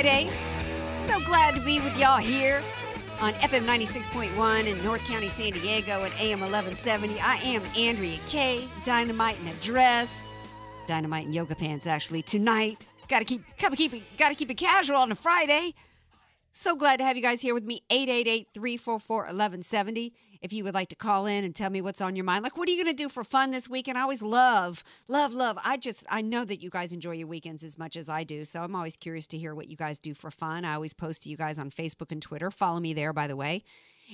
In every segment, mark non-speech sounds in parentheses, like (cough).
Friday. So glad to be with y'all here on FM 96.1 in North County, San Diego at AM 1170. I am Andrea Kaye, Dynamite in a dress, Dynamite in yoga pants actually tonight. Got to keep gotta keep it got to keep it casual on a Friday. So glad to have you guys here with me 888-344-1170 if you would like to call in and tell me what's on your mind. Like, what are you going to do for fun this weekend? I always love, love, love. I just, I know that you guys enjoy your weekends as much as I do. So I'm always curious to hear what you guys do for fun. I always post to you guys on Facebook and Twitter. Follow me there, by the way.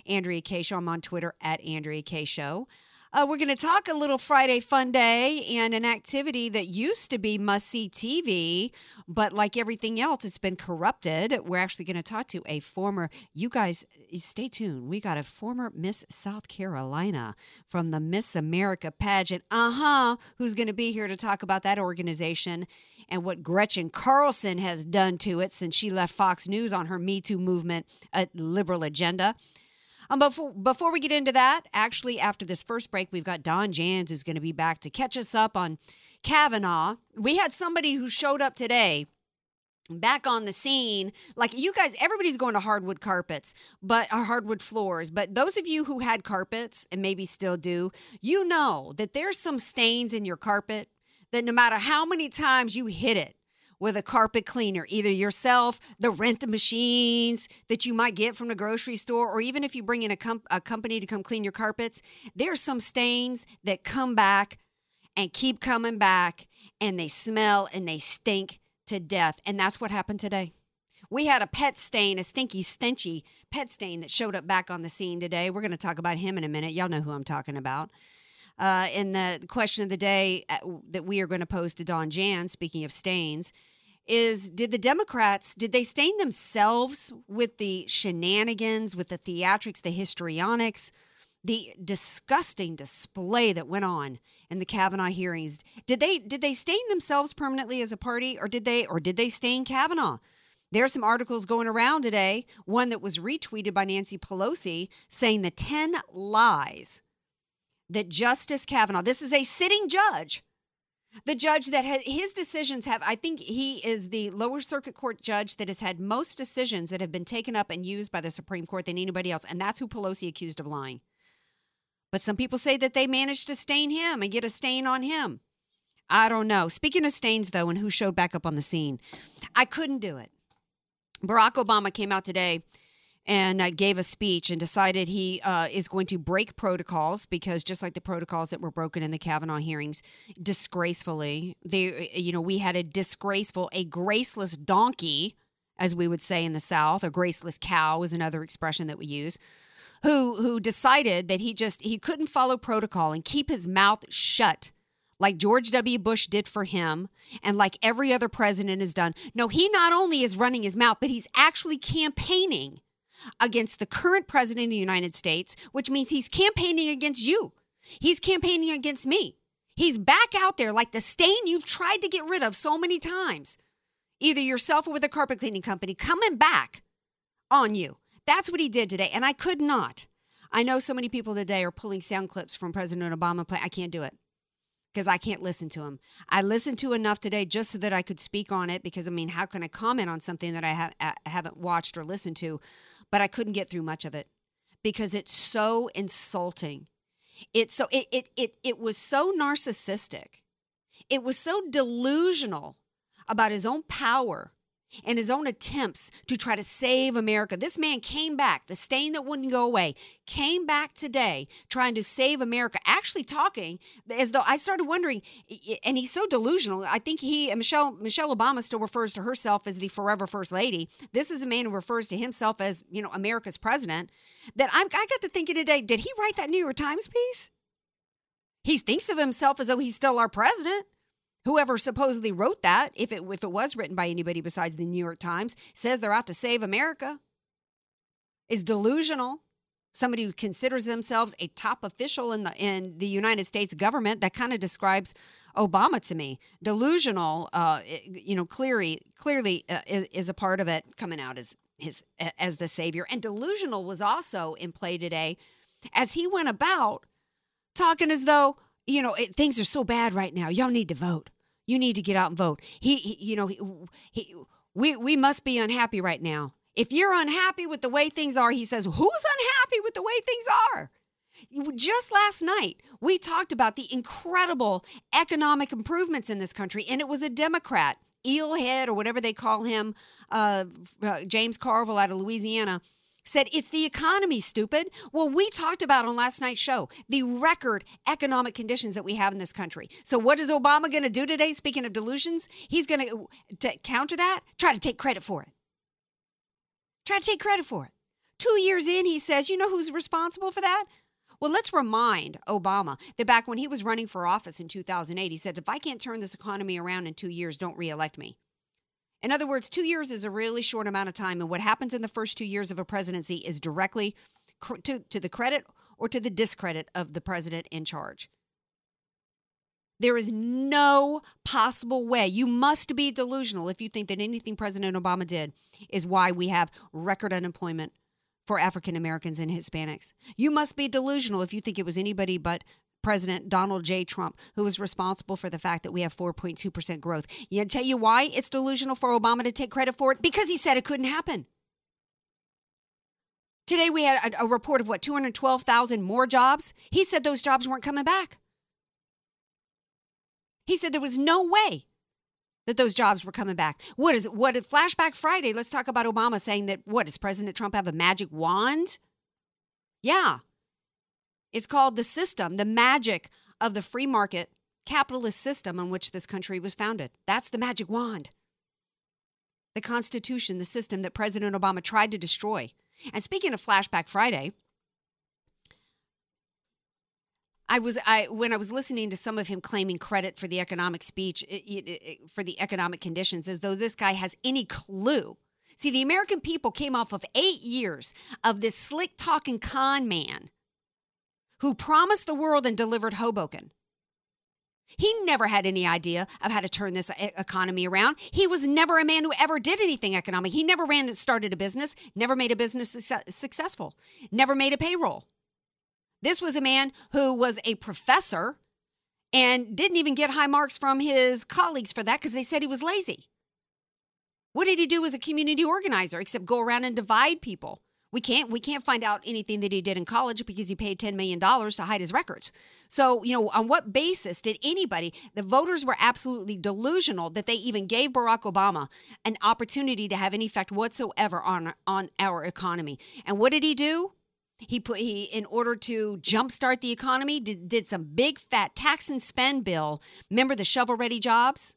Andrea Kaye Show. I'm on Twitter at Andrea Kaye Show. Uh, we're going to talk a little Friday Fun Day and an activity that used to be must see TV, but like everything else, it's been corrupted. We're actually going to talk to a former, you guys stay tuned. We got a former Miss South Carolina from the Miss America pageant, uh huh, who's going to be here to talk about that organization and what Gretchen Carlson has done to it since she left Fox News on her Me Too movement, liberal agenda. Um, before, before we get into that, actually, after this first break, we've got Don Jans who's going to be back to catch us up on Kavanaugh. We had somebody who showed up today back on the scene like you guys everybody's going to hardwood carpets but or hardwood floors but those of you who had carpets and maybe still do you know that there's some stains in your carpet that no matter how many times you hit it with a carpet cleaner, either yourself, the rent machines that you might get from the grocery store, or even if you bring in a, com- a company to come clean your carpets, there's some stains that come back and keep coming back and they smell and they stink to death. And that's what happened today. We had a pet stain, a stinky, stenchy pet stain that showed up back on the scene today. We're going to talk about him in a minute. Y'all know who I'm talking about uh, in the question of the day uh, that we are going to pose to Don Jan, speaking of stains, is did the Democrats, did they stain themselves with the shenanigans, with the theatrics, the histrionics, the disgusting display that went on in the Kavanaugh hearings? Did they did they stain themselves permanently as a party or did they or did they stain Kavanaugh? There are some articles going around today, one that was retweeted by Nancy Pelosi saying the 10 lies that Justice Kavanaugh, this is a sitting judge, the judge that has, his decisions have, I think he is the lower circuit court judge that has had most decisions that have been taken up and used by the Supreme Court than anybody else. And that's who Pelosi accused of lying. But some people say that they managed to stain him and get a stain on him. I don't know. Speaking of stains, though, and who showed back up on the scene, I couldn't do it. Barack Obama came out today and uh, gave a speech and decided he uh, is going to break protocols because just like the protocols that were broken in the Kavanaugh hearings, disgracefully, they, you know, we had a disgraceful, a graceless donkey, as we would say in the South, a graceless cow is another expression that we use, who who decided that he just he couldn't follow protocol and keep his mouth shut like George W. Bush did for him and like every other president has done. No, he not only is running his mouth, but he's actually campaigning against the current president of the United States, which means he's campaigning against you. He's campaigning against me. He's back out there like the stain you've tried to get rid of so many times, either yourself or with a carpet cleaning company, coming back on you. That's what he did today. And I could not. I know so many people today are pulling sound clips from President Obama. Play. I can't do it because I can't listen to him. I listened to enough today just so that I could speak on it because I mean, how can I comment on something that I, ha- I haven't watched or listened to? But I couldn't get through much of it because it's so insulting. It's so it it it it was so narcissistic. It was so delusional about his own power and his own attempts to try to save America. This man came back, the stain that wouldn't go away, came back today trying to save America, actually talking as though I started wondering, and he's so delusional. I think he, Michelle, Michelle Obama still refers to herself as the forever first lady. This is a man who refers to himself as, you know, America's president. That I'm, I got to thinking today, did he write that New York Times piece? He thinks of himself as though he's still our president whoever supposedly wrote that, if it if it was written by anybody besides the New York Times, says they're out to save America, is delusional. Somebody who considers themselves a top official in the in the United States government that kind of describes Obama to me. Delusional, uh, you know, clearly clearly uh, is, is a part of it coming out as his as the savior, and delusional was also in play today as he went about talking as though you know it, things are so bad right now. Y'all need to vote. You need to get out and vote. He, he you know, he, he, we, we must be unhappy right now. If you're unhappy with the way things are, he says, who's unhappy with the way things are? Just last night, we talked about the incredible economic improvements in this country, and it was a Democrat, eelhead or whatever they call him, uh, uh, James Carville out of Louisiana, said it's the economy, stupid. Well, we talked about on last night's show the record economic conditions that we have in this country. So, what is Obama going to do today? Speaking of delusions, he's going uh, to counter that, try to take credit for it. Try to take credit for it. Two years in, he says, you know who's responsible for that? Well, let's remind Obama that back when he was running for office in 2008, he said, if I can't turn this economy around in two years, don't reelect me. In other words, two years is a really short amount of time. And what happens in the first two years of a presidency is directly to, to the credit or to the discredit of the president in charge. There is no possible way. You must be delusional if you think that anything President Obama did is why we have record unemployment for African Americans and Hispanics. You must be delusional if you think it was anybody but President Donald J. Trump, who was responsible for the fact that we have 4.2% growth. You tell you why it's delusional for Obama to take credit for it? Because he said it couldn't happen. Today we had a, a report of what, 212,000 more jobs? He said those jobs weren't coming back. He said there was no way that those jobs were coming back. What is it? What Flashback Friday? Let's talk about Obama saying that what does President Trump have a magic wand? Yeah. It's called the system, the magic of the free market capitalist system on which this country was founded. That's the magic wand. The Constitution, the system that President Obama tried to destroy. And speaking of Flashback Friday, I was I when I was listening to some of him claiming credit for the economic speech for the economic conditions as though this guy has any clue. See, the American people came off of 8 years of this slick talking con man who promised the world and delivered Hoboken. He never had any idea of how to turn this eh, economy around. He was never a man who ever did anything economic. He never ran and started a business, never made a business successful, never made a payroll. This was a man who was a professor and didn't even get high marks from his colleagues for that because they said he was lazy. What did he do as a community organizer except go around and divide people? We can't we can't find out anything that he did in college because he paid 10 million dollars to hide his records. So, you know, on what basis did anybody the voters were absolutely delusional that they even gave Barack Obama an opportunity to have any effect whatsoever on on our economy. And what did he do? He put he in order to jumpstart the economy did, did some big fat tax and spend bill. Remember the shovel ready jobs?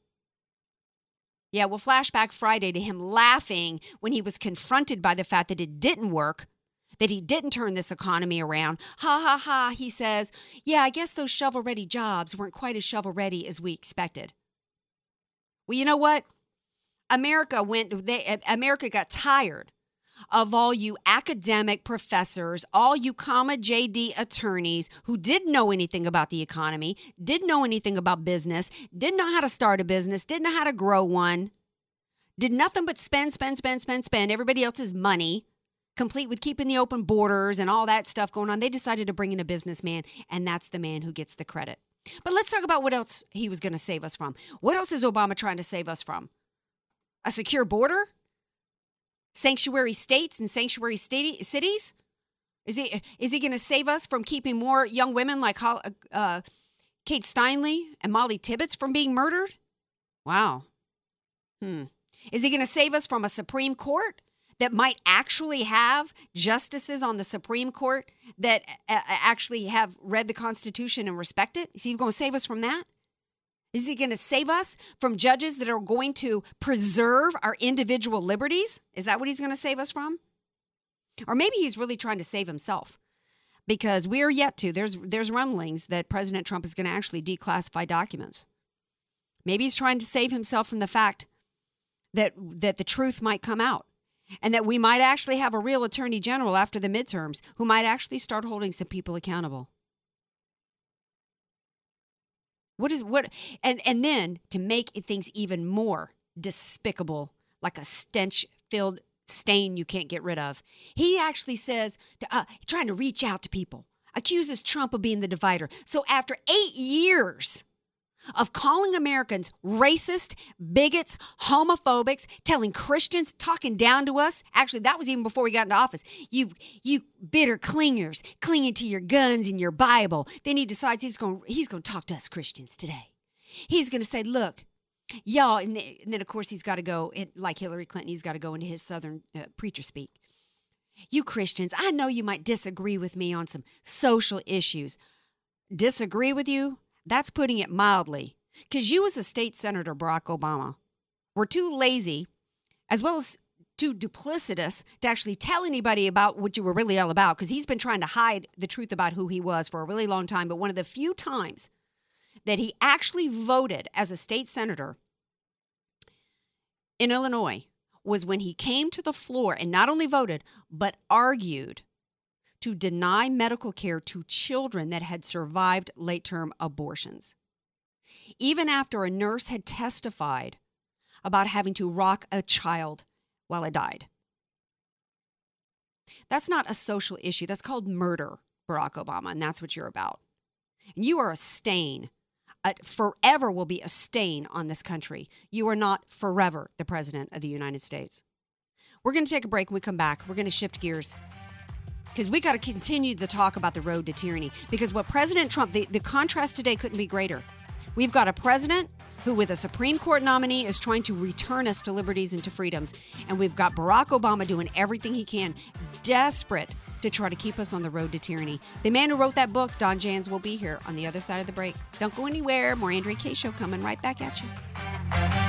Yeah, well, flashback Friday to him laughing when he was confronted by the fact that it didn't work, that he didn't turn this economy around. Ha ha ha, he says, Yeah, I guess those shovel ready jobs weren't quite as shovel ready as we expected. Well, you know what? America went, they, America got tired of all you academic professors, all you comma JD attorneys who didn't know anything about the economy, didn't know anything about business, didn't know how to start a business, didn't know how to grow one, did nothing but spend, spend, spend, spend, spend everybody else's money, complete with keeping the open borders and all that stuff going on. They decided to bring in a businessman, and that's the man who gets the credit. But let's talk about what else he was going to save us from. What else is Obama trying to save us from? A secure border? Sanctuary states and sanctuary cities? Is he is he going to save us from keeping more young women like uh, Kate Steinle and Molly Tibbetts from being murdered? Wow. Hmm. Is he going to save us from a Supreme Court that might actually have justices on the Supreme Court that uh, actually have read the Constitution and respect it? Is he going to save us from that? Is he going to save us from judges that are going to preserve our individual liberties? Is that what he's going to save us from? Or maybe he's really trying to save himself because we are yet to. There's there's rumblings that President Trump is going to actually declassify documents. Maybe he's trying to save himself from the fact that that the truth might come out and that we might actually have a real attorney general after the midterms who might actually start holding some people accountable. What is what and and then to make things even more despicable, like a stench filled stain you can't get rid of. He actually says to, uh, trying to reach out to people, accuses Trump of being the divider. So after eight years of calling Americans racist, bigots, homophobics, telling Christians, talking down to us. Actually, that was even before we got into office. You, you bitter clingers, clinging to your guns and your Bible. Then he decides he's going, he's going to talk to us Christians today. He's going to say, look, y'all, and then of course he's got to go, like Hillary Clinton, he's got to go into his Southern uh, preacher speak. You Christians, I know you might disagree with me on some social issues. Disagree with you? That's putting it mildly. Because you, as a state senator, Barack Obama, were too lazy, as well as too duplicitous, to actually tell anybody about what you were really all about. Because he's been trying to hide the truth about who he was for a really long time. But one of the few times that he actually voted as a state senator in Illinois was when he came to the floor and not only voted, but argued to deny medical care to children that had survived late term abortions. Even after a nurse had testified about having to rock a child while it died. That's not a social issue. That's called murder, Barack Obama, and that's what you're about. And you are a stain. Forever will be a stain on this country. You are not forever the president of the United States. We're going to take a break. When we come back, we're going to shift gears because we got to continue the talk about the road to tyranny. Because what President Trump, the, the contrast today couldn't be greater. We've got a president who, with a Supreme Court nominee, is trying to return us to liberties and to freedoms. And we've got Barack Obama doing everything he can, desperate to try to keep us on the road to tyranny. The man who wrote that book, Don Jans, will be here on the other side of the break. Don't go anywhere. More Andrea Kaye Show coming right back at you.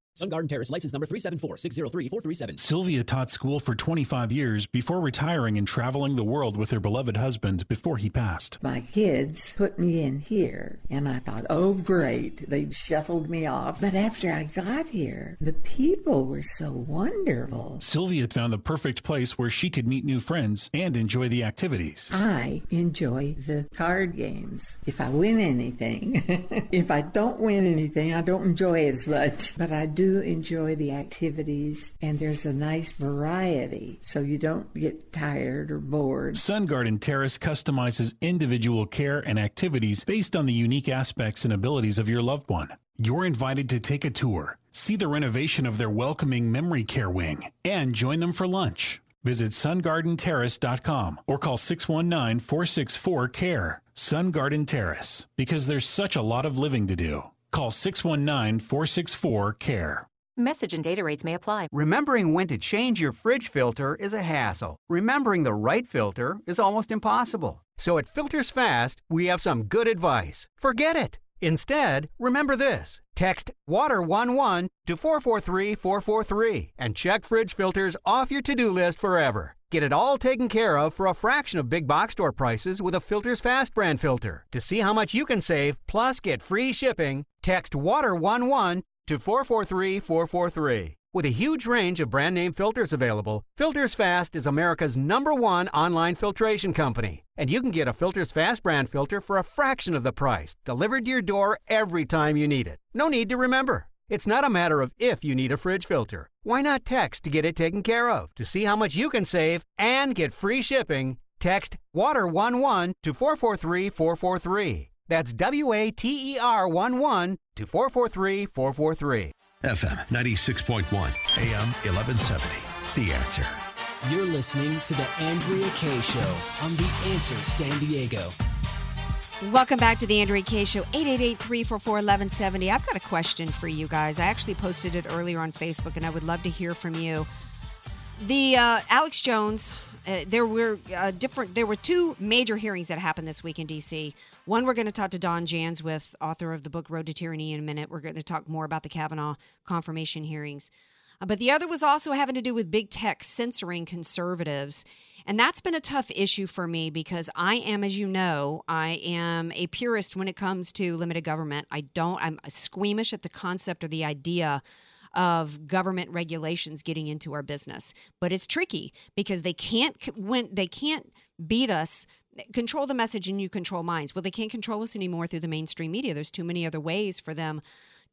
Sun Garden Terrace, license number 374-603-437. Sylvia taught school for 25 years before retiring and traveling the world with her beloved husband before he passed. My kids put me in here, and I thought, oh, great. They shuffled me off. But after I got here, the people were so wonderful. Sylvia found the perfect place where she could meet new friends and enjoy the activities. I enjoy the card games. If I win anything, (laughs) if I don't win anything, I don't enjoy it as much. But I do enjoy the activities, and there's a nice variety, so you don't get tired or bored. Sun Garden Terrace customizes individual care and activities based on the unique aspects and abilities of your loved one. You're invited to take a tour, see the renovation of their welcoming memory care wing, and join them for lunch. Visit sungardenterrace.com or call 619 464 CARE. Sun Garden Terrace, because there's such a lot of living to do. Call 619 464 CARE. Message and data rates may apply. Remembering when to change your fridge filter is a hassle. Remembering the right filter is almost impossible. So at Filters Fast, we have some good advice. Forget it. Instead, remember this. Text WATER11 to 443443 and check fridge filters off your to-do list forever. Get it all taken care of for a fraction of big box store prices with a Filters Fast brand filter. To see how much you can save plus get free shipping, text WATER11 to 443443. With a huge range of brand name filters available, Filters Fast is America's number one online filtration company. And you can get a Filters Fast brand filter for a fraction of the price, delivered to your door every time you need it. No need to remember. It's not a matter of if you need a fridge filter. Why not text to get it taken care of? To see how much you can save and get free shipping, text WATER11 to 443443. That's W A T E R 1 1 to 443 443. FM 96.1, AM 1170. The answer. You're listening to The Andrea Kaye Show on The Answer San Diego. Welcome back to the Andrea Kaye Show, 888-344-1170. I've got a question for you guys. I actually posted it earlier on Facebook, and I would love to hear from you. The uh, Alex Jones, uh, there were uh, different. There were two major hearings that happened this week in D.C. One, we're going to talk to Don Jans with author of the book Road to Tyranny in a minute. We're going to talk more about the Kavanaugh confirmation hearings. Uh, but the other was also having to do with big tech censoring conservatives. And that's been a tough issue for me because I am, as you know, I am a purist when it comes to limited government. I don't, I'm squeamish at the concept or the idea of government regulations getting into our business. But it's tricky because they can't when they can't beat us control the message and you control minds. Well, they can't control us anymore through the mainstream media. There's too many other ways for them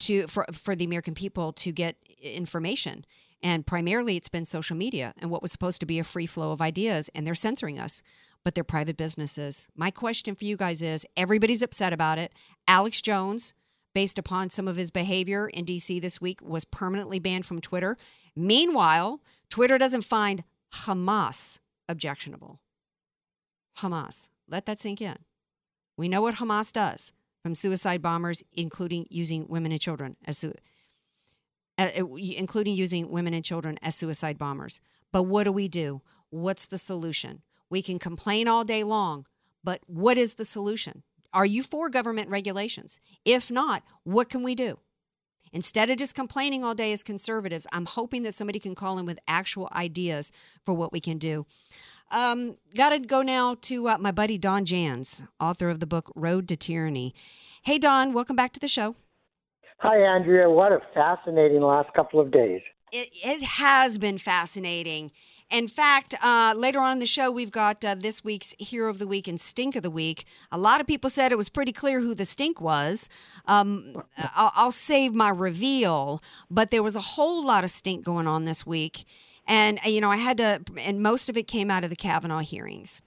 to for for the American people to get information. And primarily it's been social media and what was supposed to be a free flow of ideas and they're censoring us. But they're private businesses. My question for you guys is everybody's upset about it. Alex Jones, based upon some of his behavior in DC this week, was permanently banned from Twitter. Meanwhile, Twitter doesn't find Hamas objectionable. Hamas. Let that sink in. We know what Hamas does from suicide bombers, including using women and children as su- uh, including using women and children as suicide bombers. But what do we do? What's the solution? We can complain all day long, but what is the solution? Are you for government regulations? If not, what can we do? Instead of just complaining all day as conservatives, I'm hoping that somebody can call in with actual ideas for what we can do. Um, Got to go now to uh, my buddy Don Jans, author of the book Road to Tyranny. Hey, Don, welcome back to the show. Hi, Andrea. What a fascinating last couple of days. It, it has been fascinating. In fact, uh, later on in the show, we've got uh, this week's Hero of the Week and Stink of the Week. A lot of people said it was pretty clear who the stink was. Um, I'll, I'll save my reveal, but there was a whole lot of stink going on this week. And, uh, you know, I had to, and most of it came out of the Kavanaugh hearings.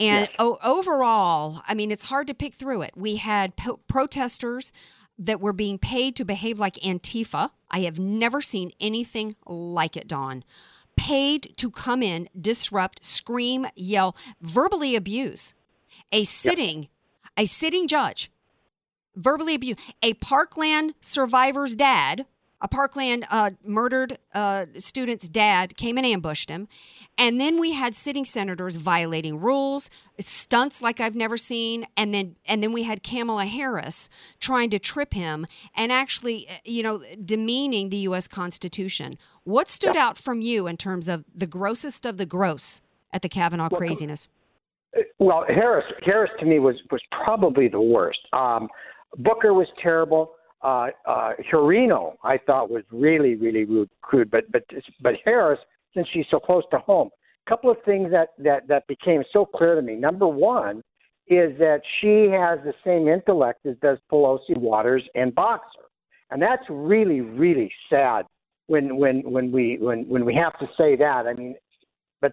And o- overall, I mean, it's hard to pick through it. We had po- protesters that were being paid to behave like Antifa. I have never seen anything like it, Don. Paid to come in, disrupt, scream, yell, verbally abuse a sitting, a sitting judge, verbally abuse a Parkland survivor's dad a Parkland uh, murdered uh, student's dad came and ambushed him. And then we had sitting senators violating rules, stunts like I've never seen, and then and then we had Kamala Harris trying to trip him and actually, uh, you know, demeaning the U.S. Constitution. What stood out from you in terms of the grossest of the gross at the Kavanaugh craziness? Well, Harris Harris to me was was probably the worst. Um, Booker was terrible. Uh, uh, Hirono, I thought was really really rude, crude. But but but Harris, since she's so close to home, a couple of things that that that became so clear to me. Number one is that she has the same intellect as does Pelosi, Waters, and Boxer, and that's really really sad when when when we when when we have to say that. I mean, but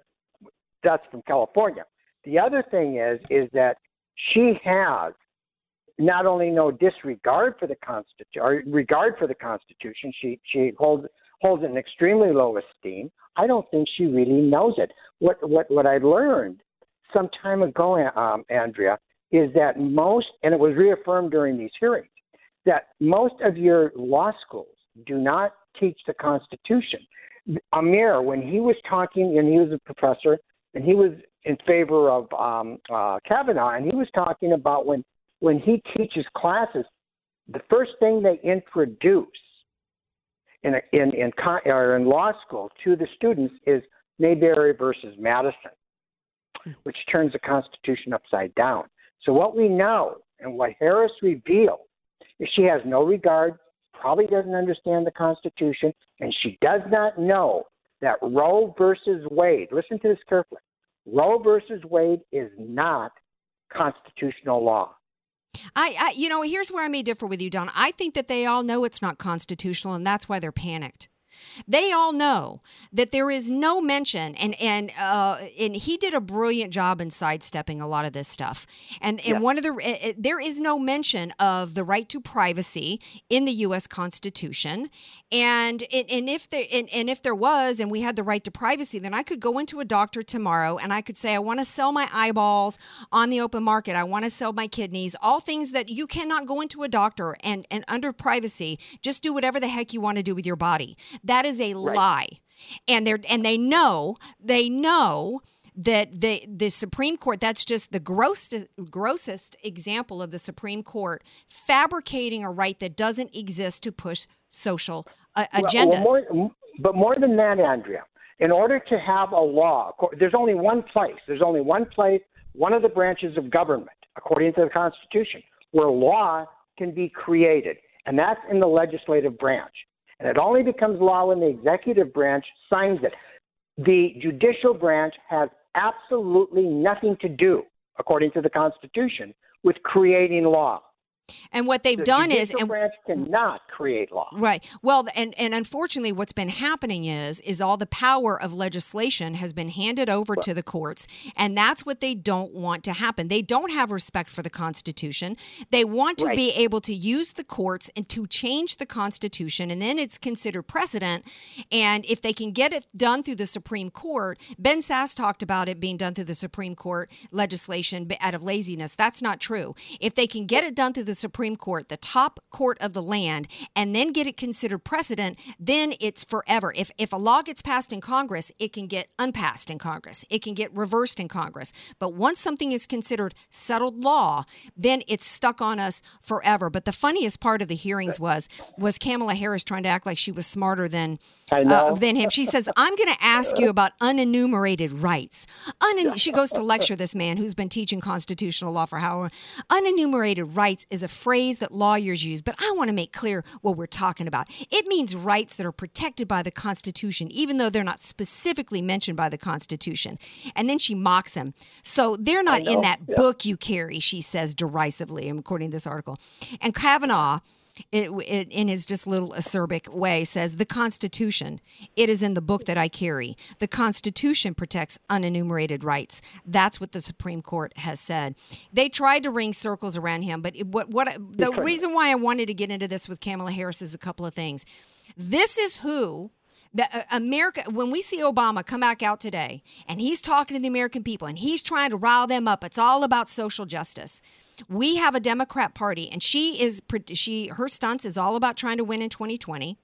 that's from California. The other thing is is that she has not only no disregard for the constitution or regard for the Constitution, she she holds holds it in extremely low esteem. I don't think she really knows it. What what what I learned some time ago, um, Andrea, is that most, and it was reaffirmed during these hearings, that most of your law schools do not teach the Constitution. Amar, when he was talking, and he was a professor, and he was in favor of um, uh, Kavanaugh, and he was talking about when when he teaches classes, the first thing they introduce in in in or in law school to the students is Marbury versus Madison, which turns the Constitution upside down. So what we know and what Harris revealed is she has no regard, probably doesn't understand the Constitution, and she does not know that Roe versus Wade. Listen to this carefully. Roe versus Wade is not constitutional law. I, I, you know, here's where I may differ with you, Don. I think that they all know it's not constitutional, and that's why they're panicked. They all know that there is no mention, and and uh, and he did a brilliant job in sidestepping a lot of this stuff. And and Yeah. one of the uh, uh, there is no mention of the right to privacy in the U.S. Constitution. And and, and if there and, and if there was, and we had the right to privacy, then I could go into a doctor tomorrow and I could say I want to sell my eyeballs on the open market. I want to sell my kidneys. All things that you cannot go into a doctor and and under privacy just do whatever the heck you want to do with your body. That is a lie. And they're and they know they know that the the Supreme Court that's just the grossest grossest example of the Supreme Court fabricating a right that doesn't exist to push social uh, Well, agendas. well, more, but more than that, Andrea, in order to have a law, there's only one place. There's only one place, one of the branches of government, according to the Constitution, where law can be created, and that's in the legislative branch. And it only becomes law when the executive branch signs it. The judicial branch has absolutely nothing to do, according to the Constitution, with creating law. And what they've the done is, and branch cannot create law. Right. Well, and and unfortunately, what's been happening is is all the power of legislation has been handed over to the courts, and that's what they don't want to happen. They don't have respect for the Constitution. They want to Right. be able to use the courts and to change the Constitution, and then it's considered precedent. And if they can get it done through the Supreme Court, Ben Sasse talked about it being done through the Supreme Court legislation out of laziness. That's not true. If they can get it done through the Supreme Court, the top court of the land, and then get it considered precedent, then it's forever. If if a law gets passed in Congress, it can get unpassed in Congress. It can get reversed in Congress. But once something is considered settled law, then it's stuck on us forever. But the funniest part of the hearings was was Kamala Harris trying to act like she was smarter than uh, than him. She says, "I'm going to ask you about unenumerated rights." Unen- she goes to lecture this man who's been teaching constitutional law for how long. Unenumerated rights is a phrase that lawyers use, but I want to make clear what we're talking about. It means rights that are protected by the Constitution, even though they're not specifically mentioned by the Constitution. And then she mocks him. So they're not in that yeah. book you carry, she says derisively, according to this article. And Kavanaugh it, it, in his just little acerbic way says the constitution it is in the book that i carry. The constitution protects unenumerated rights. That's what the supreme court has said. They tried to ring circles around him but it, what, what the reason why i wanted to get into this with kamala harris is a couple of things. This is who the uh, America when we see Obama come back out today and he's talking to the American people and he's trying to rile them up it's all about social justice. We have a Democrat party and she is she her stunts is all about trying to win in 2020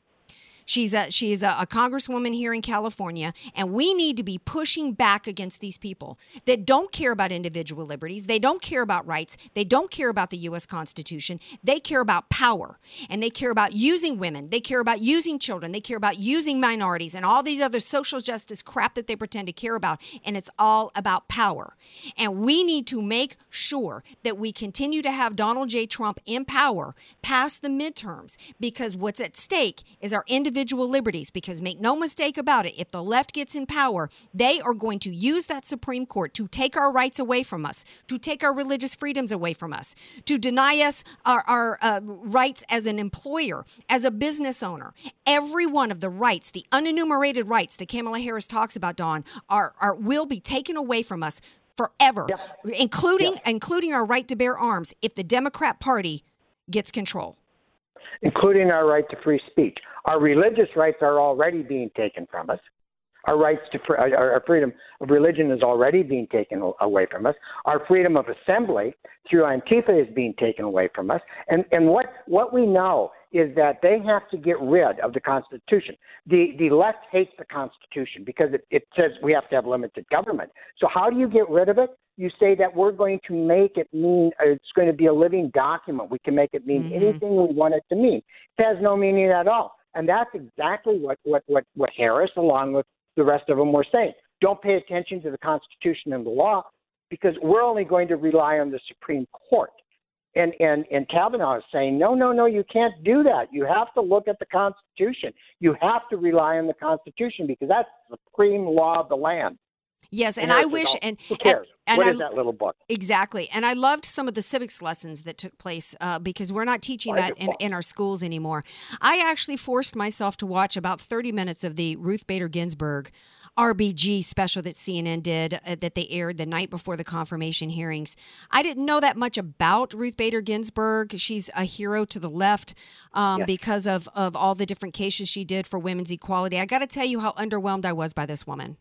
She's a she's a, a congresswoman here in California, and we need to be pushing back against these people that don't care about individual liberties. They don't care about rights. They don't care about the U.S. Constitution. They care about power, and they care about using women. They care about using children. They care about using minorities and all these other social justice crap that they pretend to care about. And it's all about power. And we need to make sure that we continue to have Donald J. Trump in power past the midterms because what's at stake is our individual liberties. Because make no mistake about it, if the left gets in power, they are going to use that Supreme Court to take our rights away from us, to take our religious freedoms away from us, to deny us our, our uh, rights as an employer, as a business owner. Every one of the rights, the unenumerated rights that Kamala Harris talks about, Don, are, are will be taken away from us forever, including including our right to bear arms if the Democrat Party gets control. including our right to free speech. Our religious rights are already being taken from us. Our rights to fr- our freedom of religion is already being taken away from us. Our freedom of assembly through Antifa is being taken away from us. And and what what we know is that they have to get rid of the Constitution. The the left hates the Constitution because it, it says we have to have limited government. So how do you get rid of it? You say that we're going to make it mean uh, it's going to be a living document. We can make it mean anything we want it to mean. It has no meaning at all. And that's exactly what, what, what, what Harris, along with the rest of them, were saying. Don't pay attention to the Constitution and the law because we're only going to rely on the Supreme Court. And, and, and Kavanaugh is saying, no, no, no, you can't do that. You have to look at the Constitution. You have to rely on the Constitution because that's the supreme law of the land. Yes, and Harris I wish and who cares? and what I- is that little book? Exactly. And I loved some of the civics lessons that took place uh, because we're not teaching that in, in our schools anymore. I actually forced myself to watch about 30 minutes of the Ruth Bader Ginsburg RBG special that CNN did uh, that they aired the night before the confirmation hearings. I didn't know that much about Ruth Bader Ginsburg. She's a hero to the left um, Yes. because of, of all the different cases she did for women's equality. I got to tell you how underwhelmed I was by this woman.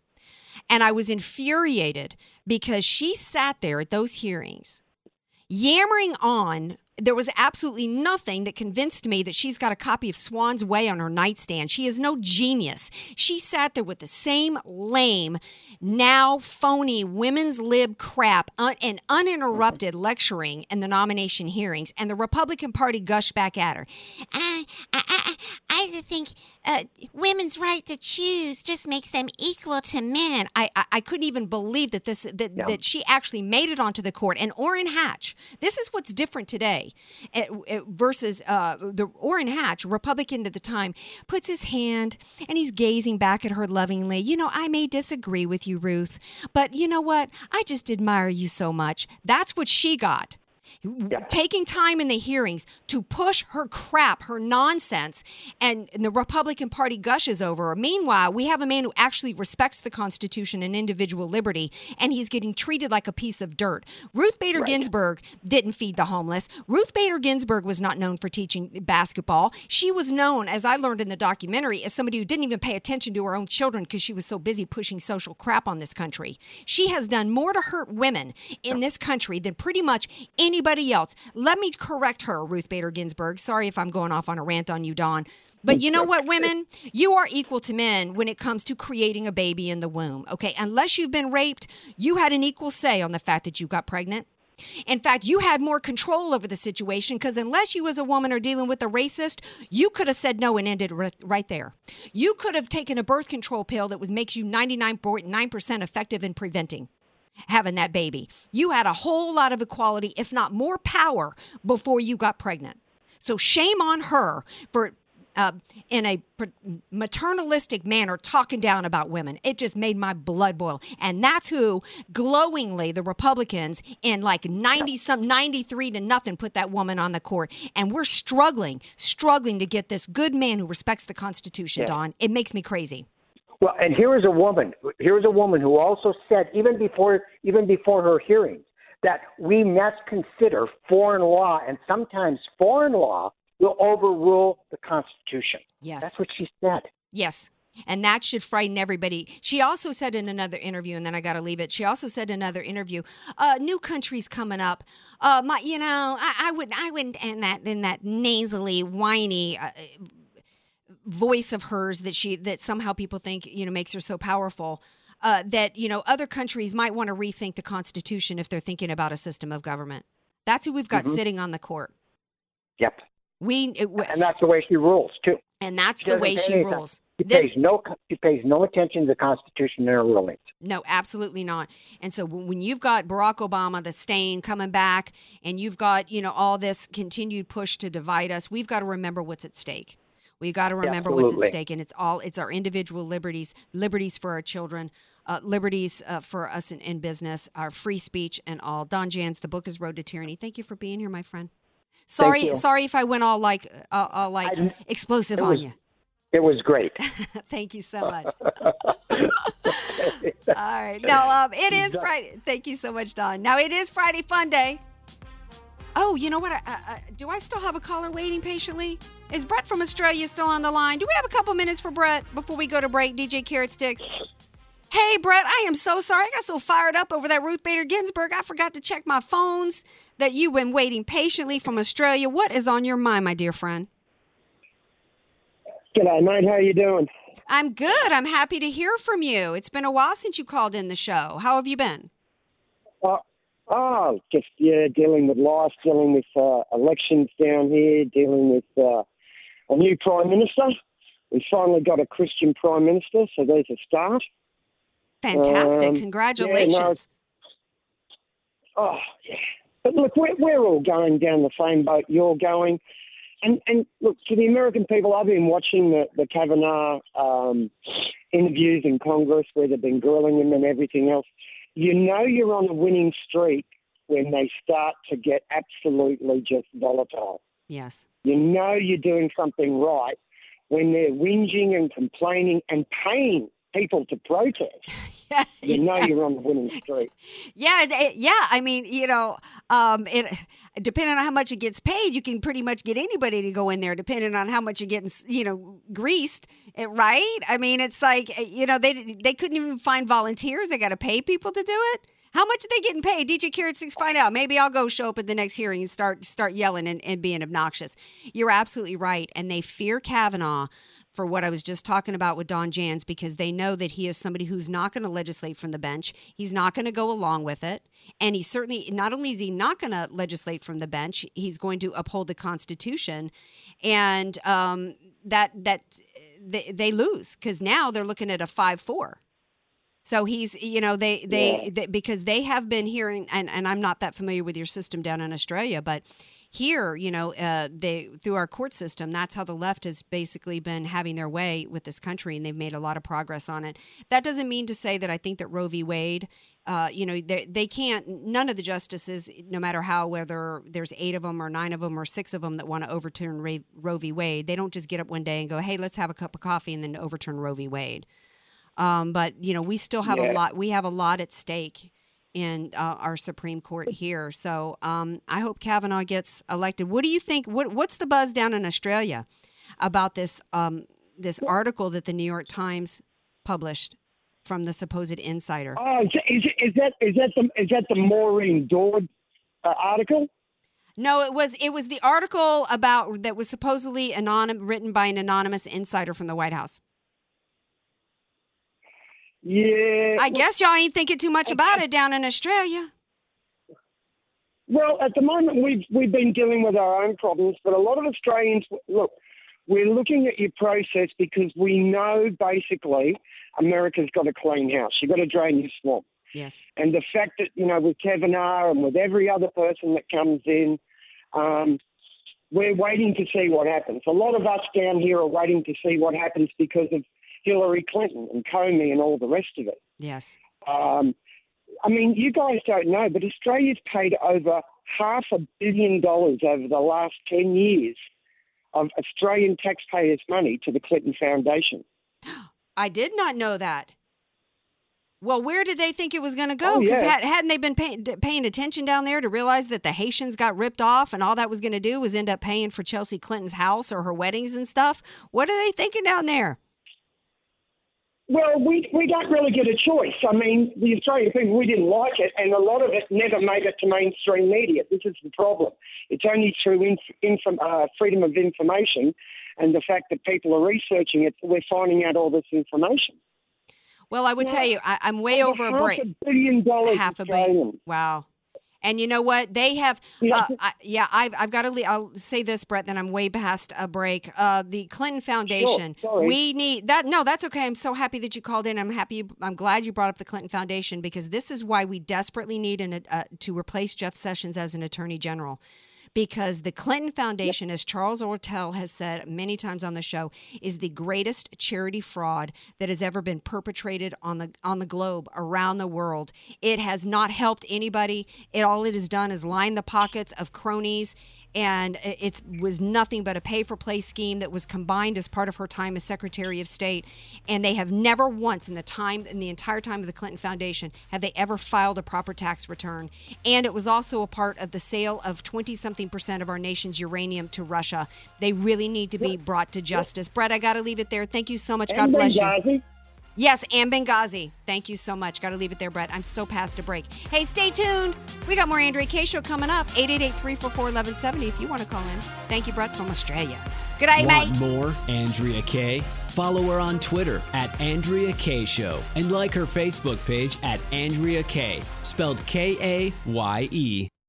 And I was infuriated because she sat there at those hearings yammering on. There was absolutely nothing that convinced me that she's got a copy of Swann's Way on her nightstand. She is no genius. She sat there with the same lame, now phony women's lib crap un- and uninterrupted lecturing in the nomination hearings, and the Republican Party gushed back at her. I, I, I, I think uh, women's right to choose just makes them equal to men. I, I, I couldn't even believe that this that, that she actually made it onto the court. And Orrin Hatch, this is what's different today eh, eh, versus uh, the Orrin Hatch, Republican at the time, puts his hand and he's gazing back at her lovingly. You know, I may disagree with you, Ruth, but you know what? I just admire you so much. That's what she got taking time in the hearings to push her crap, her nonsense, and, and the Republican Party gushes over her. Meanwhile, we have a man who actually respects the Constitution and individual liberty, and he's getting treated like a piece of dirt. Ruth Bader Ginsburg didn't feed the homeless. Ruth Bader Ginsburg was not known for teaching basketball. She was known, as I learned in the documentary, as somebody who didn't even pay attention to her own children because she was so busy pushing social crap on this country. She has done more to hurt women in this country than pretty much anybody else. Let me correct her, Ruth Bader Ginsburg. Sorry if I'm going off on a rant on you, Don. But you know what, women? You are equal to men when it comes to creating a baby in the womb. Okay. Unless you've been raped, you had an equal say on the fact that you got pregnant. In fact, you had more control over the situation because unless you as a woman are dealing with a racist, you could have said no and ended ri- right there. You could have taken a birth control pill that was makes you 99.9% effective in preventing having that baby. You had a whole lot of equality, if not more power, before you got pregnant. So shame on her for. Uh, in a maternalistic manner, talking down about women. It just made my blood boil. And that's who, glowingly, the Republicans in like 90 some, 93 to nothing, put that woman on the court. And we're struggling, struggling to get this good man who respects the Constitution, Yeah. Don. It makes me crazy. Well, and here is a woman. Here is a woman who also said, even before even before her hearings, that we must consider foreign law, and sometimes foreign law will overrule the Constitution. Yes. That's what she said. Yes. And that should frighten everybody. She also said in another interview, and then I got to leave it. She also said in another interview, uh, "New countries coming up. Uh, my, you know, I, I wouldn't, I wouldn't, and that in that nasally, whiny, uh, voice of hers that she that somehow people think you know makes her so powerful. Uh, that you know other countries might want to rethink the Constitution if they're thinking about a system of government. That's who we've got Mhm. sitting on the court. Yep. We it, w- And that's the way she rules too. and that's She the way she any- rules. She This pays no. She pays no attention to the Constitution in her rulings. No, absolutely not. And so when you've got Barack Obama, the stain coming back, and you've got, you know, all this continued push to divide us, we've got to remember what's at stake. We got to remember what's at stake, and it's all it's our individual liberties, liberties for our children, uh, liberties uh, for us in, in business, our free speech, and all. Don Jans, the book is Road to Tyranny. Thank you for being here, my friend. Sorry, sorry if I went all like uh, all like explosive it on was- you. It was great. (laughs) Thank you so much. (laughs) (laughs) All right. Now, um, it is Friday. Thank you so much, Don. Now, it is Friday Fun Day. Oh, you know what? I, I, I- do I still have a caller waiting patiently? Is Brett from Australia still on the line? Do we have a couple minutes for Brett before we go to break? DJ Carrot Sticks. Hey, Brett, I am so sorry. I got so fired up over that Ruth Bader Ginsburg. I forgot to check my phones that you've been waiting patiently from Australia. What is on your mind, my dear friend? G'day, mate. How you doing? I'm good. I'm happy to hear from you. It's been a while since you called in the show. How have you been? Oh, oh just yeah, dealing with life, dealing with uh, elections down here, dealing with uh, a new prime minister. We finally got a Christian prime minister, so there's a start. Fantastic. Um, yeah, no, Congratulations. Oh, yeah. But look, we're, we're all going down the same boat you're going. And, and look, to the American people, I've been watching the, the Kavanaugh um, interviews in Congress where they've been grilling him and everything else. You know you're on a winning streak when they start to get absolutely just volatile. Yes. You know you're doing something right when they're whinging and complaining and paying people to protest. (laughs) you know you're on the winning streak. (laughs) Yeah, yeah. I mean, you know, um, it depending on how much it gets paid, you can pretty much get anybody to go in there, depending on how much you're getting, you know, greased. Right? I mean, it's like eh, you know they they couldn't even find volunteers. They got to pay people to do it. How much are they getting paid? DJ Carrot Sticks, find out. Maybe I'll go show up at the next hearing and start start yelling and, and being obnoxious. You're absolutely right, and they fear Kavanaugh for what I was just talking about with Don Jans because they know that he is somebody who's not going to legislate from the bench. He's not going to go along with it. And he certainly, not only is he not going to legislate from the bench, he's going to uphold the Constitution. And um, that, that they, they lose because now they're looking at a 5 4. So he's, you know, they, they, Yeah. they, because they have been hearing, and, and I'm not that familiar with your system down in Australia, but here, you know, uh, they through our court system, that's how the left has basically been having their way with this country, and they've made a lot of progress on it. That doesn't mean to say that I think that Roe v. Wade, uh, you know, they, they can't. None of the justices, no matter how whether there's eight of them or nine of them or six of them that want to overturn Roe v. Wade, they don't just get up one day and go, "Hey, let's have a cup of coffee," and then overturn Roe v. Wade. Um, but you know, we still have a lot. We have a lot at stake in uh, our Supreme Court here. So um, I hope Kavanaugh gets elected. What do you think? What What's the buzz down in Australia about this um, this article that the New York Times published from the supposed insider? Oh, is, is, is that is that the is that the Maureen Dowd uh, article? No, it was it was the article about that was supposedly anonym written by an anonymous insider from the White House. Yeah. I guess y'all ain't thinking too much about it down in Australia. Well, at the moment we've we've been dealing with our own problems, but a lot of Australians look. We're looking at your process because we know basically America's got a clean house. You've got to drain your swamp. Yes. And the fact that, you know, with Kavanaugh and with every other person that comes in, um, we're waiting to see what happens. A lot of us down here are waiting to see what happens because of Hillary Clinton and Comey and all the rest of it. Yes. Um, I mean, you guys don't know, but Australia's paid over half a billion dollars over the last 10 years of Australian taxpayers' money to the Clinton Foundation. (gasps) I did not know that. Well, where did they think it was going to go? Oh, Because yeah. had, hadn't they been pay, paying attention down there to realize that the Haitians got ripped off and all that was going to do was end up paying for Chelsea Clinton's house or her weddings and stuff? What are they thinking down there? Well, we we don't really get a choice. I mean, the Australian people, we didn't like it, and a lot of it never made it to mainstream media. This is the problem. It's only through inf- inf- uh, freedom of information and the fact that people are researching it, we're finding out all this information. Well, I would tell you, I, I'm way over a break. a billion dollars half a billion. Wow. And you know what? They have, uh, I, yeah, I've, I've got to, le- I'll say this, Brett, then I'm way past a break. Uh, the Clinton Foundation, sorry. we need that. No, that's okay. I'm so happy that you called in. I'm happy, I'm glad you brought up the Clinton Foundation because this is why we desperately need an, uh, to replace Jeff Sessions as an attorney general. Because the Clinton Foundation, as Charles Ortel has said many times on the show, is the greatest charity fraud that has ever been perpetrated on the on the globe around the world. It has not helped anybody. It all it has done is line the pockets of cronies and it was nothing but a pay for play scheme that was combined as part of her time as Secretary of State. And they have never once in the time, in the entire time of the Clinton Foundation, have they ever filed a proper tax return. And it was also a part of the sale of 20 something percent of our nation's uranium to Russia. They really need to be brought to justice. Brett, I got to leave it there. Thank you so much. God bless you. Yes, and Benghazi. Thank you so much. Got to leave it there, Brett. I'm so past a break. Hey, stay tuned. We got more Andrea Kaye Show coming up. 888-344-1170 if you want to call in. Thank you, Brett from Australia. Good day, Want mate. more Andrea Kaye? Follow her on Twitter at Andrea Kaye Show and like her Facebook page at Andrea Kaye, spelled K A Y E.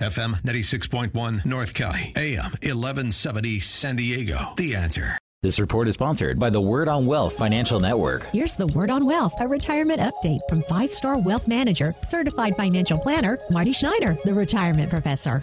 FM 96.1 North County, AM 1170 San Diego. The answer. This report is sponsored by the Word on Wealth Financial Network. Here's the Word on Wealth, a retirement update from five star wealth manager, certified financial planner, Marty Schneider, the retirement professor.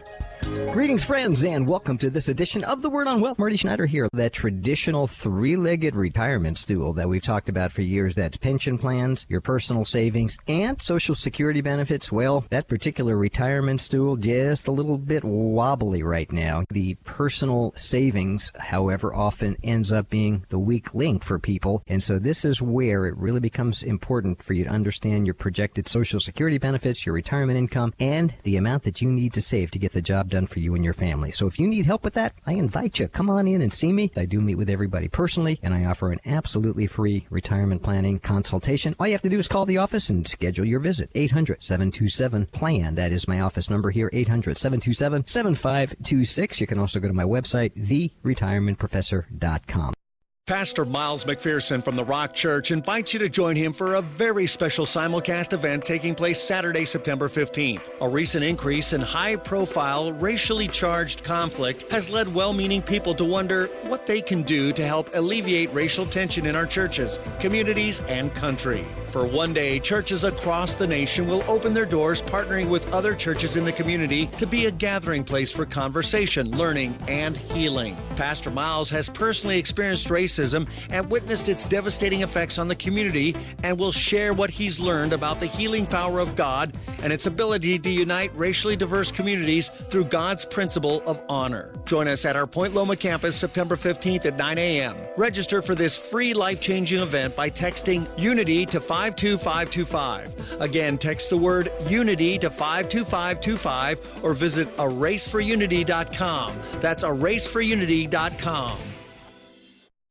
Greetings, friends, and welcome to this edition of the Word on Wealth. Marty Schneider here. That traditional three-legged retirement stool that we've talked about for years. That's pension plans, your personal savings, and Social Security benefits. Well, that particular retirement stool just a little bit wobbly right now. The personal savings, however, often ends up being the weak link for people, and so this is where it really becomes important for you to understand your projected Social Security benefits, your retirement income, and the amount that you need to save to get the job done for you and your family. So if you need help with that, I invite you. Come on in and see me. I do meet with everybody personally, and I offer an absolutely free retirement planning consultation. All you have to do is call the office and schedule your visit. 800-727-PLAN. That is my office number here, 800-727-7526. You can also go to my website, theretirementprofessor.com. Pastor Miles McPherson from the Rock Church invites you to join him for a very special simulcast event taking place Saturday, September 15th. A recent increase in high profile, racially charged conflict has led well meaning people to wonder what they can do to help alleviate racial tension in our churches, communities, and country. For one day, churches across the nation will open their doors partnering with other churches in the community to be a gathering place for conversation, learning, and healing. Pastor Miles has personally experienced racism and witnessed its devastating effects on the community and will share what he's learned about the healing power of God and its ability to unite racially diverse communities through God's principle of honor. Join us at our Point Loma campus September 15th at 9 a.m. Register for this free life changing event by texting UNITY to 52525. Again, text the word UNITY to 52525 or visit eraceforunity.com. That's eraceforunity.com.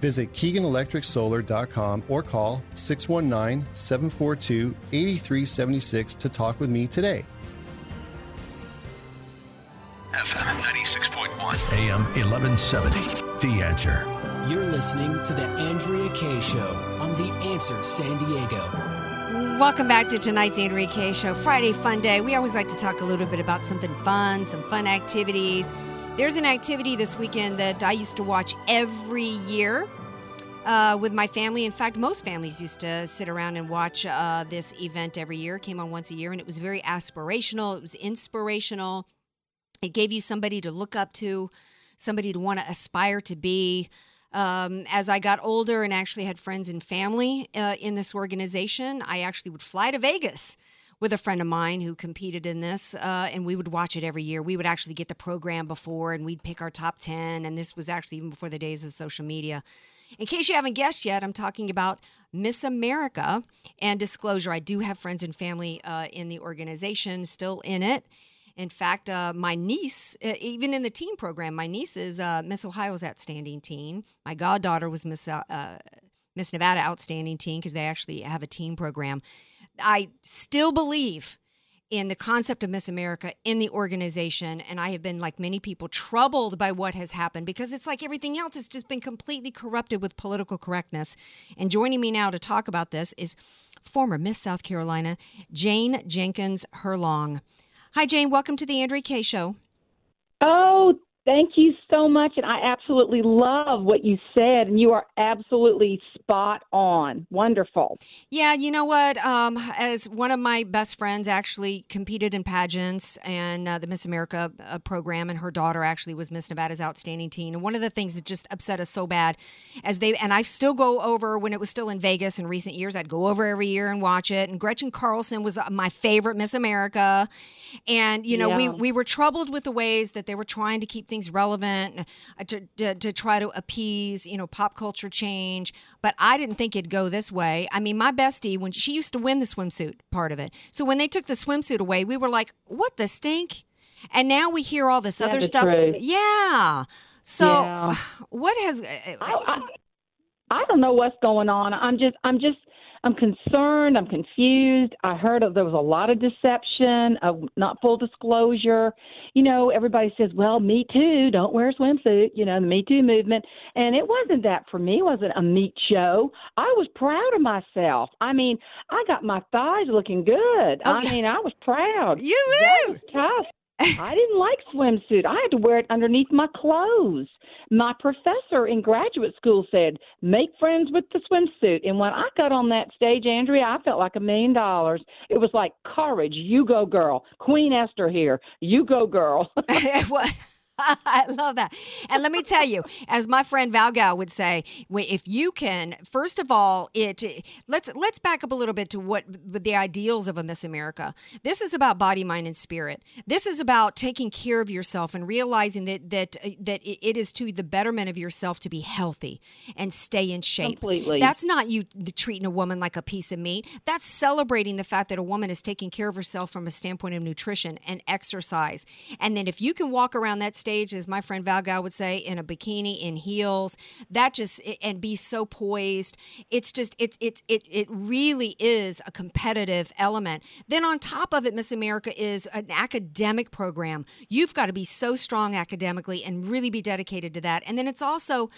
Visit KeeganElectricSolar.com or call 619 742 8376 to talk with me today. FM 96.1, AM 1170. The answer. You're listening to The Andrea Kaye Show on The Answer San Diego. Welcome back to tonight's Andrea Kaye Show, Friday Fun Day. We always like to talk a little bit about something fun, some fun activities. There's an activity this weekend that I used to watch every year uh, with my family. In fact, most families used to sit around and watch uh, this event every year. It came on once a year, and it was very aspirational. It was inspirational. It gave you somebody to look up to, somebody to want to aspire to be. Um, as I got older and actually had friends and family uh, in this organization, I actually would fly to Vegas with a friend of mine who competed in this, uh, and we would watch it every year. We would actually get the program before, and we'd pick our top 10. And this was actually even before the days of social media. In case you haven't guessed yet, I'm talking about Miss America. And disclosure, I do have friends and family uh, in the organization, still in it. In fact, uh, my niece, uh, even in the teen program, my niece is uh, Miss Ohio's outstanding teen. My goddaughter was Miss uh, Miss Nevada outstanding teen because they actually have a teen program. I still believe in the concept of Miss America in the organization. And I have been, like many people, troubled by what has happened because it's like everything else has just been completely corrupted with political correctness. And joining me now to talk about this is former Miss South Carolina, Jane Jenkins Herlong. Hi, Jane. Welcome to the Andrea Kaye Show. Oh, Thank you so much. And I absolutely love what you said. And you are absolutely spot on. Wonderful. Yeah, you know what? Um, as one of my best friends actually competed in pageants and uh, the Miss America uh, program, and her daughter actually was Miss Nevada's outstanding teen. And one of the things that just upset us so bad as they, and I still go over when it was still in Vegas in recent years, I'd go over every year and watch it. And Gretchen Carlson was uh, my favorite Miss America. And, you know, yeah. we, we were troubled with the ways that they were trying to keep things relevant uh, to, to, to try to appease, you know, pop culture change. But I didn't think it'd go this way. I mean, my bestie, when she used to win the swimsuit part of it. So when they took the swimsuit away, we were like, what the stink? And now we hear all this yeah, other stuff. Truth. Yeah. So yeah. (sighs) what has. I, I, I don't know what's going on. I'm just, I'm just I'm concerned. I'm confused. I heard of, there was a lot of deception, of not full disclosure. You know, everybody says, "Well, Me Too, don't wear a swimsuit." You know, the Me Too movement, and it wasn't that for me. It wasn't a meat show. I was proud of myself. I mean, I got my thighs looking good. Oh, I mean, I was proud. You that was tough. (laughs) I didn't like swimsuit. I had to wear it underneath my clothes. My professor in graduate school said, "Make friends with the swimsuit." And when I got on that stage, Andrea, I felt like a million dollars. It was like courage. You go, girl. Queen Esther here. You go, girl. (laughs) (laughs) I love that. And let me tell you, as my friend Valgal would say, if you can, first of all, it let's let's back up a little bit to what the ideals of a Miss America. This is about body, mind, and spirit. This is about taking care of yourself and realizing that that uh, that it is to the betterment of yourself to be healthy and stay in shape. Completely. That's not you treating a woman like a piece of meat. That's celebrating the fact that a woman is taking care of herself from a standpoint of nutrition and exercise. And then if you can walk around that stage stage, as my friend Val Guy would say, in a bikini, in heels, that just and be so poised. It's just it it it it really is a competitive element. Then on top of it, Miss America is an academic program. You've got to be so strong academically and really be dedicated to that. And then it's also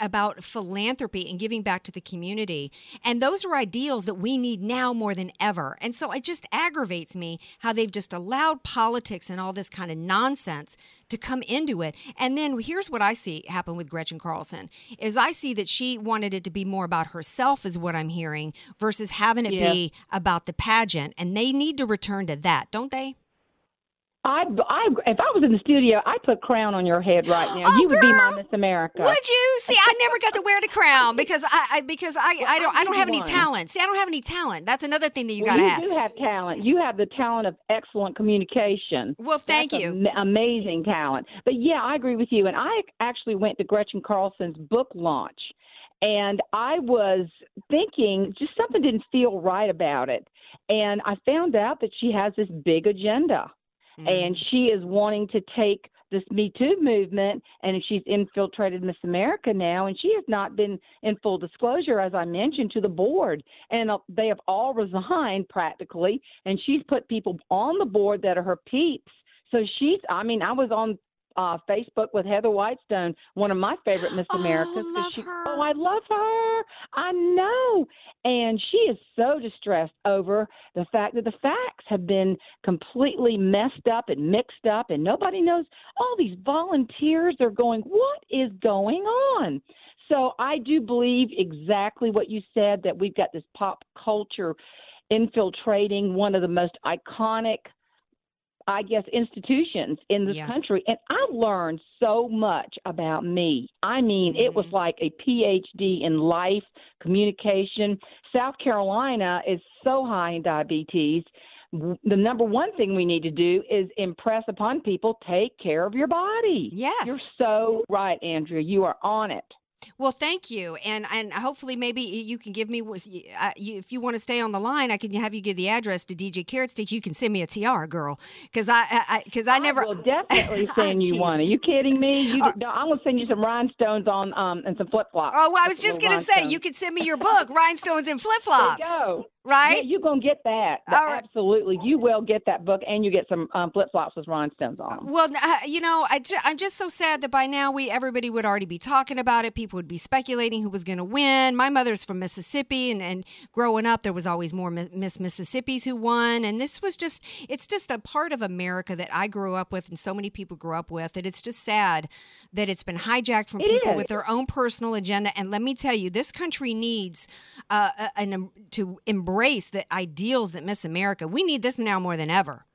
about philanthropy and giving back to the community. And those are ideals that we need now more than ever. And so it just aggravates me how they've just allowed politics and all this kind of nonsense to come into it. And then here's what I see happen with Gretchen Carlson is I see that she wanted it to be more about herself is what I'm hearing versus having it Yeah. be about the pageant and they need to return to that, don't they? I, I, if I was in the studio, I'd put crown on your head right now. Oh, you would be my girl, Miss America. Would you see? I never got to wear the crown because I, I because I, I don't I don't have any talent. See, I don't have any talent. That's another thing that you Well, got to ask. you have. do have talent. You have the talent of excellent communication. Well, thank That's you. am- amazing talent. But yeah, I agree with you. And I actually went to Gretchen Carlson's book launch, and I was thinking just something didn't feel right about it. And I found out that she has this big agenda, and she is wanting to take this Me Too movement, and she's infiltrated Miss America now, and she has not been in full disclosure, as I mentioned, to the board, and uh, they have all resigned practically, and she's put people on the board that are her peeps. So she's, I mean, I was on uh, Facebook with Heather Whitestone, one of my favorite Miss Americas. 'cause she, oh, I love her. I know. And she is so distressed over the fact that the facts have been completely messed up and mixed up, and nobody knows. All these volunteers are going, what is going on? So I do believe exactly what you said that we've got this pop culture infiltrating one of the most iconic I guess institutions in this Yes. country and I learned so much about me. I mean, it was mm-hmm. like a PhD in life communication. South Carolina is so high in diabetes. The number one thing we need to do is impress upon people take care of your body. Yes. You're so right, Andrea. You are on it. Well, thank you, and and hopefully maybe you can give me uh, you- if you want to stay on the line, I can have you give the address to DJ Carrot Stick. You can send me a tiara, girl, because I because I, never will definitely (laughs) send you one. Are you kidding me? You, no, I'm gonna send you some rhinestones on um and some flip flops. Oh, well, I was just gonna say you could send me your book, Rhinestones and (laughs) Flip Flops. go. Right? Yeah, you're gonna get that. Absolutely, you will get that book, and you get some um, flip flops with rhinestones on. 'em. Well, uh, you know, I, ju- I'm just so sad that by now we everybody would already be talking about it. People would be speculating who was going to win. My mother's from Mississippi, and, and growing up, there was always more Miss Mississippis who won. And this was just, it's just a part of America that I grew up with, and so many people grew up with. That it's just sad that it's been hijacked from It people is. with their own personal agenda. And let me tell you, this country needs uh, an, um, to embrace the ideals that Miss America. We need this now more than ever.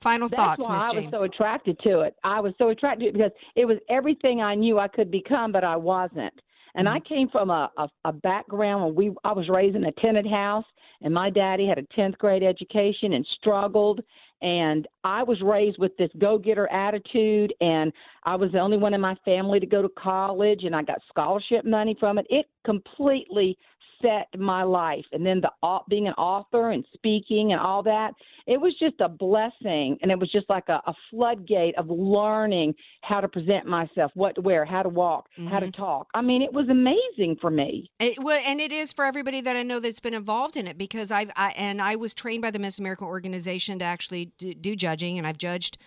Final That's thoughts, why Miss I was so attracted to it. I was so attracted to it because it was everything I knew I could become, but I wasn't. And I Mm-hmm. came from a, a, a background where we I was raised in a tenant house, and my daddy had a tenth grade education and struggled. And I was raised with this go getter attitude, and I was the only one in my family to go to college, and I got scholarship money from it. It completely set my life. And then the being an author and speaking and all that, it was just a blessing. And it was just like a, a floodgate of learning how to present myself, what to wear, how to walk, how to mm-hmm. talk. I mean, it was amazing for me. It, well, and it is for everybody that I know that's been involved in it because I've I, and I was trained by the Miss America organization to actually do, do judging, and I've judged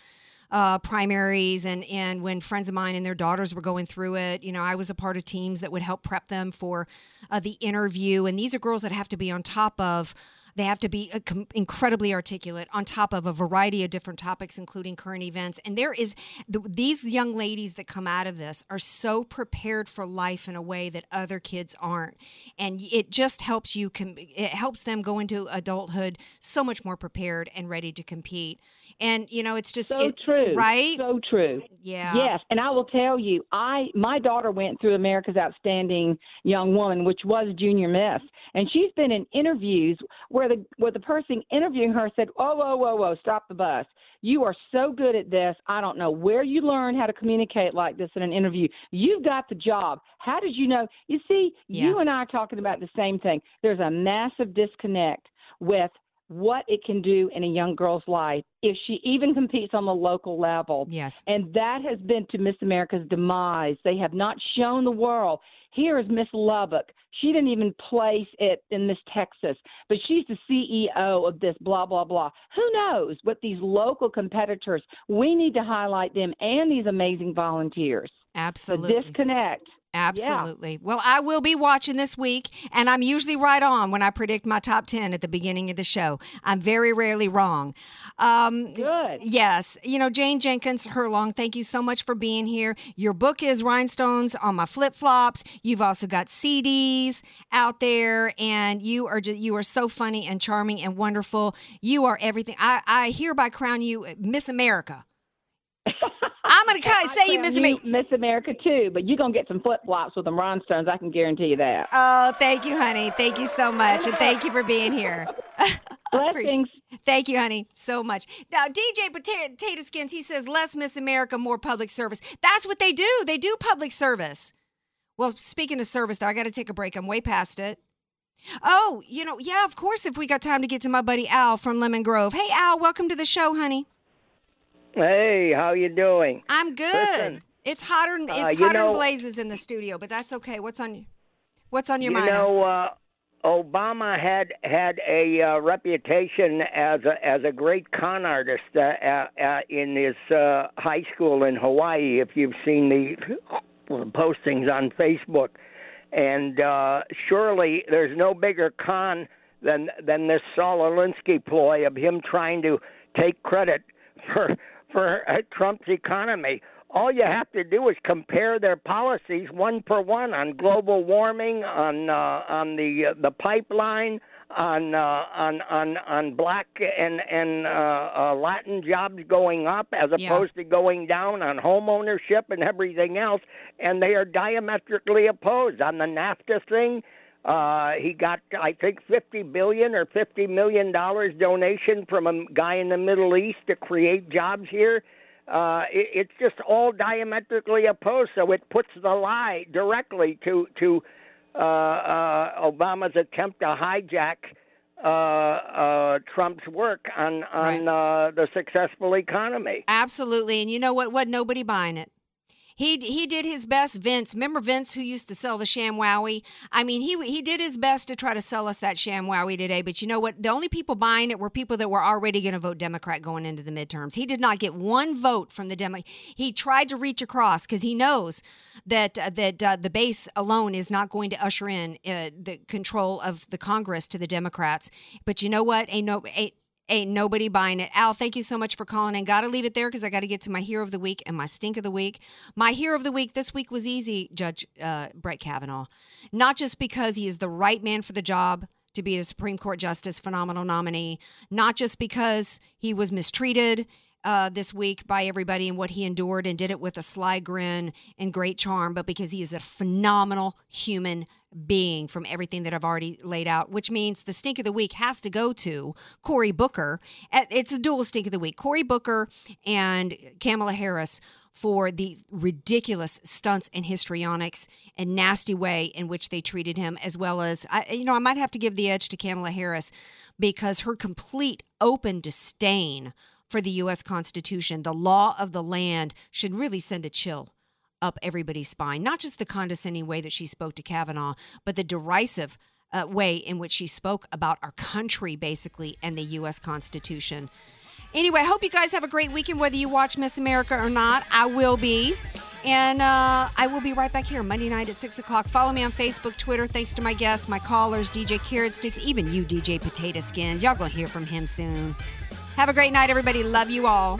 uh, primaries and and when friends of mine and their daughters were going through it, you know, I was a part of teams that would help prep them for uh, the interview, and these are girls that have to be on top of. They have to be uh, incredibly articulate on top of a variety of different topics, including current events. And there is the, these young ladies that come out of this are so prepared for life in a way that other kids aren't, and it just helps you. Com- it helps them go into adulthood so much more prepared and ready to compete. And you know, it's just So it- true. right? So true. Yeah. Yes, and I will tell you, I my daughter went through America's Outstanding Young Woman, which was Junior Miss, and she's been in interviews where the where the person interviewing her said, "Oh, whoa, whoa, whoa, stop the bus! You are so good at this. I don't know where you learned how to communicate like this in an interview. You've got the job. How did you know? You see, you and I are talking about the same thing. There's a massive disconnect with what it can do in a young girl's life if she even competes on the local level. Yes. And that has been to Miss America's demise. They have not shown the world. Here is Miss Lubbock. She didn't even place it in Miss Texas, but she's the CEO of this blah, blah, blah. Who knows what these local competitors, we need to highlight them and these amazing volunteers. Absolutely. The disconnect. Absolutely. Well, I will be watching this week, and I'm usually right on when I predict my top 10 at the beginning of the show. I'm very rarely wrong. Um, Good. Yes. You know, Jane Jenkins Herlong, thank you so much for being here. Your book is Rhinestones on My Flip Flops. You've also got CDs out there, and you are just, you are so funny and charming and wonderful. You are everything. I, I hereby crown you Miss America. (laughs) I'm going to say you Miss America. Miss America too, but you're gonna get some flip flops with them rhinestones. I can guarantee you that. Oh, thank you, honey. Thank you so much. And thank you for being here. (laughs) Blessings. Thank you, honey, so much. Now, DJ Potato, Potato Skins, he says, less Miss America, more public service. That's what they do. They do public service. Well, speaking of service, though, I got to take a break. I'm way past it. Oh, you know, yeah, of course, if we got time to get to my buddy Al from Lemon Grove. Hey, Al, welcome to the show, honey. Hey, how you doing? I'm good. Listen, it's hotter, than- uh, it's you hotter than know- blazes in the studio, but that's okay. What's on, what's on your you mind? Al? know, uh, Obama had had a uh, reputation as a as a great con artist uh, uh, uh, in his uh, high school in Hawaii. If you've seen the postings on Facebook, and uh, surely there's no bigger con than than this Saul Alinsky ploy of him trying to take credit (laughs) for for uh, Trump's economy. All you have to do is compare their policies one per one on global warming, on uh, on the uh, the pipeline, on uh, on on on black and and uh, uh, Latin jobs going up as Yeah. opposed to going down on home ownership and everything else, and they are diametrically opposed on the NAFTA thing. Uh, he got, I think, fifty billion or fifty million dollars donation from a guy in the Middle East to create jobs here. Uh, it, it's just all diametrically opposed. So it puts the lie directly to to uh, uh, Obama's attempt to hijack uh, uh, Trump's work on on uh, the successful economy. Absolutely. And you know what? What nobody buying it. He he did his best, Vince. Remember Vince who used to sell the ShamWowie? I mean, he he did his best to try to sell us that ShamWowie today. But you know what? The only people buying it were people that were already going to vote Democrat going into the midterms. He did not get one vote from the Demo. He tried to reach across because he knows that uh, that uh, the base alone is not going to usher in uh, the control of the Congress to the Democrats. But you know what? Ain't no ain't, Ain't nobody buying it. Al, thank you so much for calling in. Got to leave it there because I got to get to my hero of the week and my stink of the week. My hero of the week this week was easy, Judge uh, Brett Kavanaugh. Not just because he is the right man for the job to be the Supreme Court Justice, phenomenal nominee, not just because he was mistreated uh, this week by everybody and what he endured and did it with a sly grin and great charm, but because he is a phenomenal human being from everything that I've already laid out, which means the stink of the week has to go to Cory Booker. It's a dual stink of the week. Cory Booker and Kamala Harris for the ridiculous stunts and histrionics and nasty way in which they treated him, as well as, I, you know, I might have to give the edge to Kamala Harris because her complete open disdain for the U.S. Constitution, the law of the land, should really send a chill up everybody's spine. Not just the condescending way that she spoke to Kavanaugh, but the derisive uh, way in which she spoke about our country, basically, and the U.S. Constitution. Anyway, I hope you guys have a great weekend, whether you watch Miss America or not. I will be. And uh, I will be right back here Monday night at 6 o'clock. Follow me on Facebook, Twitter. Thanks to my guests, my callers, DJ Carrot Sticks, even you, DJ Potato Skins. Y'all to hear from him soon. Have a great night, everybody. Love you all.